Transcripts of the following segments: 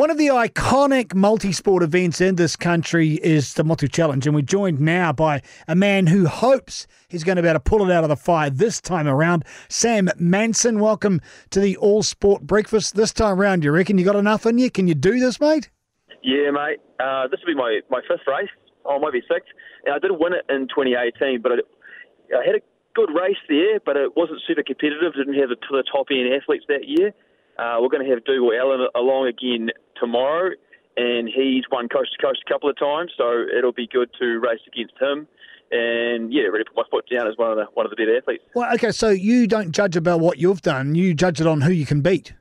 One of the iconic multi-sport events in this country is the Motu Challenge, and we're joined now by a man who hopes he's going to be able to pull it out of the fire this time around. Sam Manson, welcome to the All Sport Breakfast. This time around, you reckon you got enough in you? Can you do this, mate? Yeah, mate. Uh, this will be my, my fifth race. Oh, maybe sixth. And I did win it in 2018, but I, I had a good race there, but it wasn't super competitive. Didn't have the, the top end athletes that year. Uh, we're going to have Dougal Allan along again tomorrow, and he's won coast to coast a couple of times, so it'll be good to race against him. And yeah, really put my foot down as one of the one of the better athletes. Well, okay, so you don't judge about what you've done; you judge it on who you can beat.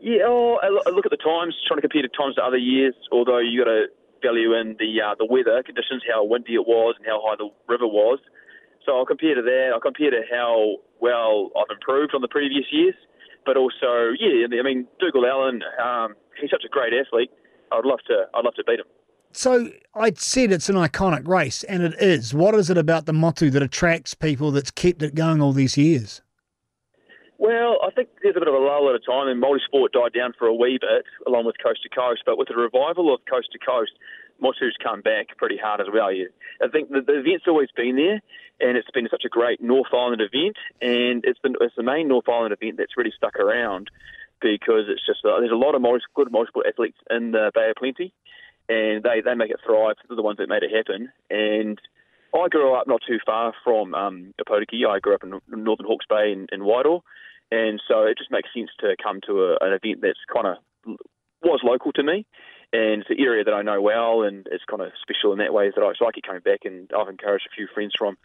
Yeah, oh, I look at the times, trying to compare the times to other years. Although you got to value in the uh, the weather conditions, how windy it was, and how high the river was. So I'll compare to that. I'll compare to how well I've improved on the previous years but also, yeah, I mean, Dougal Allan, um, he's such a great athlete. I'd love to, I'd love to beat him. So I said it's an iconic race, and it is. What is it about the Motu that attracts people that's kept it going all these years? Well, I think there's a bit of a lull at a time, and multisport died down for a wee bit, along with coast to coast. But with the revival of coast to coast, Motu's come back pretty hard as well. I think the, the event's always been there, and it's been such a great North Island event, and it's been it's the main North Island event that's really stuck around because it's just uh, there's a lot of multi, good multiple athletes in the Bay of Plenty, and they they make it thrive. They're the ones that made it happen, and. I grew up not too far from um, Opotiki. I grew up in Northern Hawke's Bay in, in Whitehall, and so it just makes sense to come to a, an event that's kind of was local to me and it's an area that I know well, and it's kind of special in that way Is that I so I keep coming back, and I've encouraged a few friends from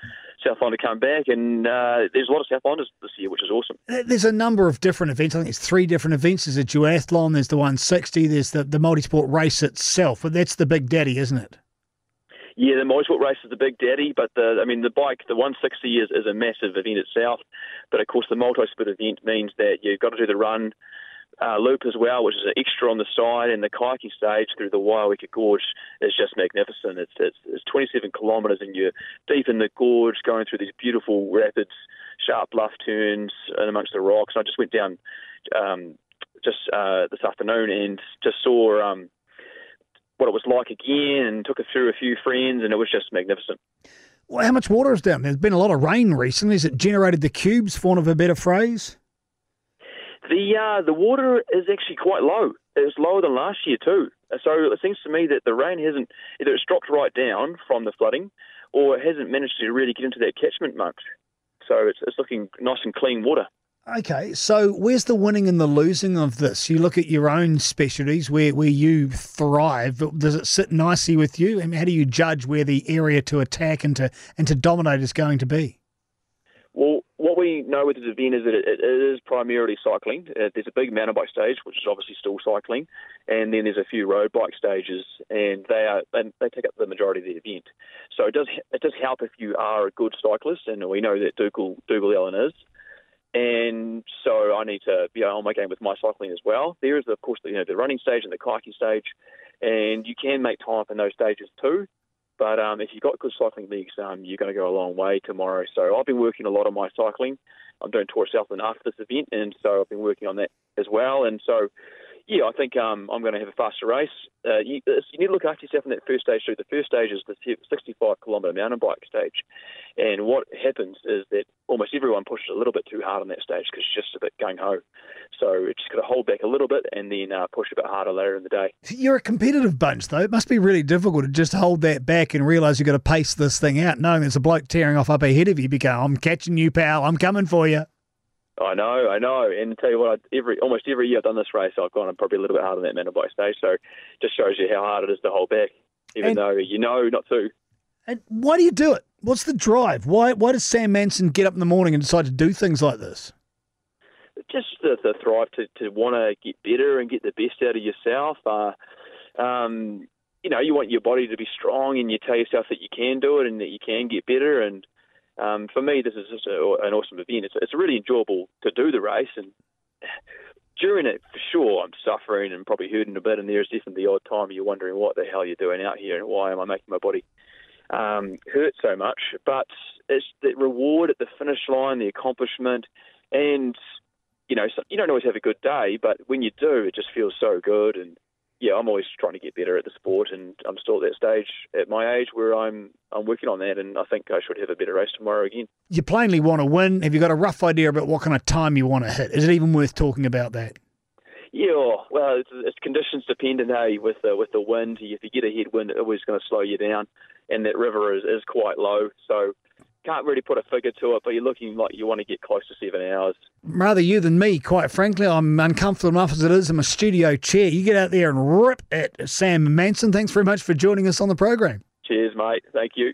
Southland to come back, and uh, there's a lot of Southlanders this year, which is awesome. There's a number of different events. I think it's three different events. There's a duathlon, there's the 160, there's the the multisport race itself, but that's the big daddy, isn't it? Yeah, the multisport race is the big daddy, but the I mean the bike, the 160 is, is a massive event itself, but of course the multi-sport event means that you've got to do the run uh, loop as well, which is an extra on the side, and the kayaking stage through the Waioeka Gorge is just magnificent. It's, it's, it's 27 kilometres, and you're deep in the gorge, going through these beautiful rapids, sharp bluff turns, and amongst the rocks. I just went down um, just uh, this afternoon and just saw um, what it was like again, and took it through a few friends, and it was just magnificent. Well, how much water is down? There's been a lot of rain recently. Has it generated the cubes, for want of a better phrase? The uh, the water is actually quite low. It's lower than last year too. So it seems to me that the rain hasn't either it's dropped right down from the flooding, or it hasn't managed to really get into that catchment much. So it's, it's looking nice and clean water. Okay, so where's the winning and the losing of this? You look at your own specialties where, where you thrive. Does it sit nicely with you? I mean, how do you judge where the area to attack and to and to dominate is going to be? Well, what we know with this event is that it, it is primarily cycling. Uh, there's a big mountain bike stage, which is obviously still cycling, and then there's a few road bike stages, and they are and they take up the majority of the event. So it does it does help if you are a good cyclist, and we know that Dougal Dougal Allan is. And so I need to be on my game with my cycling as well. There is, of course, the, you know, the running stage and the kayaking stage, and you can make time in those stages too. But um, if you've got good cycling legs, um, you're going to go a long way tomorrow. So I've been working a lot on my cycling. I'm doing Tour Southland after this event, and so I've been working on that as well. And so yeah, I think um, I'm going to have a faster race. Uh, you, you, need to look after yourself in that first stage too. The first stage is the 65 kilometre mountain bike stage, and what happens is that almost everyone pushes a little bit too hard on that stage because it's just a bit gung ho. So it's just got to hold back a little bit and then uh, push a bit harder later in the day. You're a competitive bunch, though. It must be really difficult to just hold that back and realise you've got to pace this thing out, knowing there's a bloke tearing off up ahead of you. Go, I'm catching you, pal. I'm coming for you. I know, I know, and to tell you what, I, every almost every year I've done this race, I've gone and probably a little bit harder than that mountain bike stage. So, just shows you how hard it is to hold back, even and, though you know not to. And why do you do it? What's the drive? Why why does Sam Manson get up in the morning and decide to do things like this? Just the, the thrive to, to want to get better and get the best out of yourself. Uh, um, you know, you want your body to be strong, and you tell yourself that you can do it and that you can get better. And um, for me, this is just a, an awesome event. It's, it's really enjoyable to do the race, and during it, for sure, I'm suffering and probably hurting a bit. And there's definitely the odd time you're wondering what the hell you're doing out here and why am I making my body um, hurt so much. But it's the reward at the finish line, the accomplishment, and you know, so you don't always have a good day, but when you do, it just feels so good. And yeah, I'm always trying to get better at the sport, and I'm still at that stage at my age where I'm I'm working on that, and I think I should have a better race tomorrow again. You plainly want to win. Have you got a rough idea about what kind of time you want to hit? Is it even worth talking about that? Yeah, well, it's, it's conditions dependent. Hey, with the with the wind, if you get a headwind, it's always going to slow you down, and that river is, is quite low, so can't really put a figure to it. But you're looking like you want to get close to seven hours. Rather you than me, quite frankly. I'm uncomfortable enough as it is in my studio chair. You get out there and rip at Sam Manson. Thanks very much for joining us on the program. Cheers, mate. Thank you.